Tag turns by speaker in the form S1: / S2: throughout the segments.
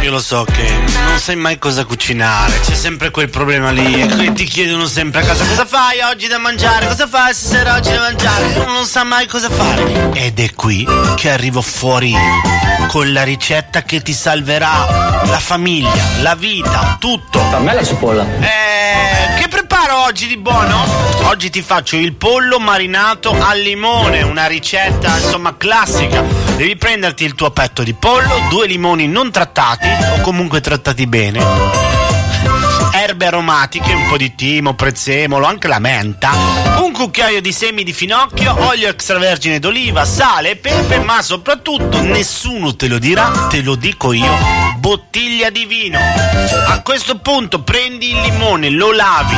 S1: Io lo so che non sai mai cosa cucinare, c'è sempre quel problema lì. E ti chiedono sempre a casa cosa fai oggi da mangiare, cosa fai stasera oggi da mangiare. Uno non sa mai cosa fare. Ed è qui che arrivo fuori con la ricetta che ti salverà la famiglia, la vita, tutto.
S2: A me la cipolla.
S1: Eh, che preparo oggi di buono? Oggi ti faccio il pollo marinato al limone, una ricetta insomma classica. Devi prenderti il tuo petto di pollo, due limoni non trattati o comunque trattati bene erbe aromatiche, un po' di timo, prezzemolo, anche la menta, un cucchiaio di semi di finocchio, olio extravergine d'oliva, sale e pepe, ma soprattutto nessuno te lo dirà, te lo dico io, bottiglia di vino. A questo punto prendi il limone, lo lavi,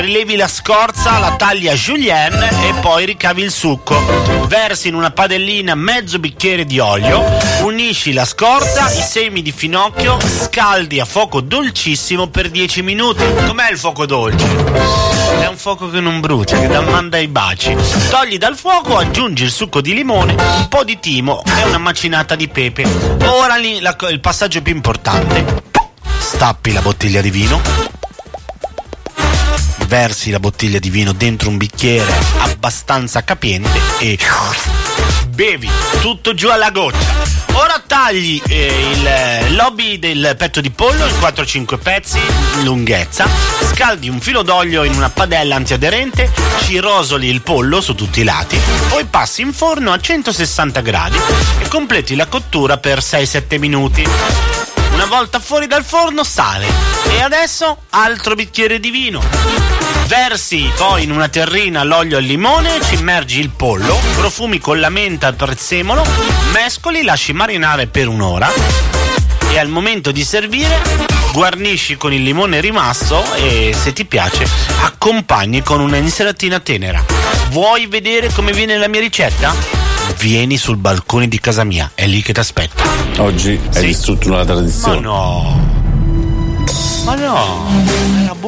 S1: rilevi la scorza, la tagli a julienne e poi ricavi il succo. Versi in una padellina mezzo bicchiere di olio, unisci la scorza, i semi di finocchio, scaldi a fuoco dolcissimo per 10 minuti. Com'è il fuoco dolce? È un fuoco che non brucia, che manda i baci. Togli dal fuoco, aggiungi il succo di limone, un po' di timo e una macinata di pepe. Ora lì la, il passaggio più importante. Stappi la bottiglia di vino, versi la bottiglia di vino dentro un bicchiere abbastanza capiente e bevi tutto giù alla goccia. Ora tagli eh, il lobby del petto di pollo in 4-5 pezzi lunghezza, scaldi un filo d'olio in una padella antiaderente, ci rosoli il pollo su tutti i lati, poi passi in forno a 160 gradi e completi la cottura per 6-7 minuti. Una volta fuori dal forno sale e adesso altro bicchiere di vino. Versi poi in una terrina l'olio al limone, ci immergi il pollo, profumi con la menta al prezzemolo, mescoli, lasci marinare per un'ora e al momento di servire guarnisci con il limone rimasto e se ti piace accompagni con una insalatina tenera. Vuoi vedere come viene la mia ricetta? Vieni sul balcone di casa mia, è lì che ti aspetto.
S3: Oggi hai sì. distrutto una tradizione.
S1: Ma no. Ma no.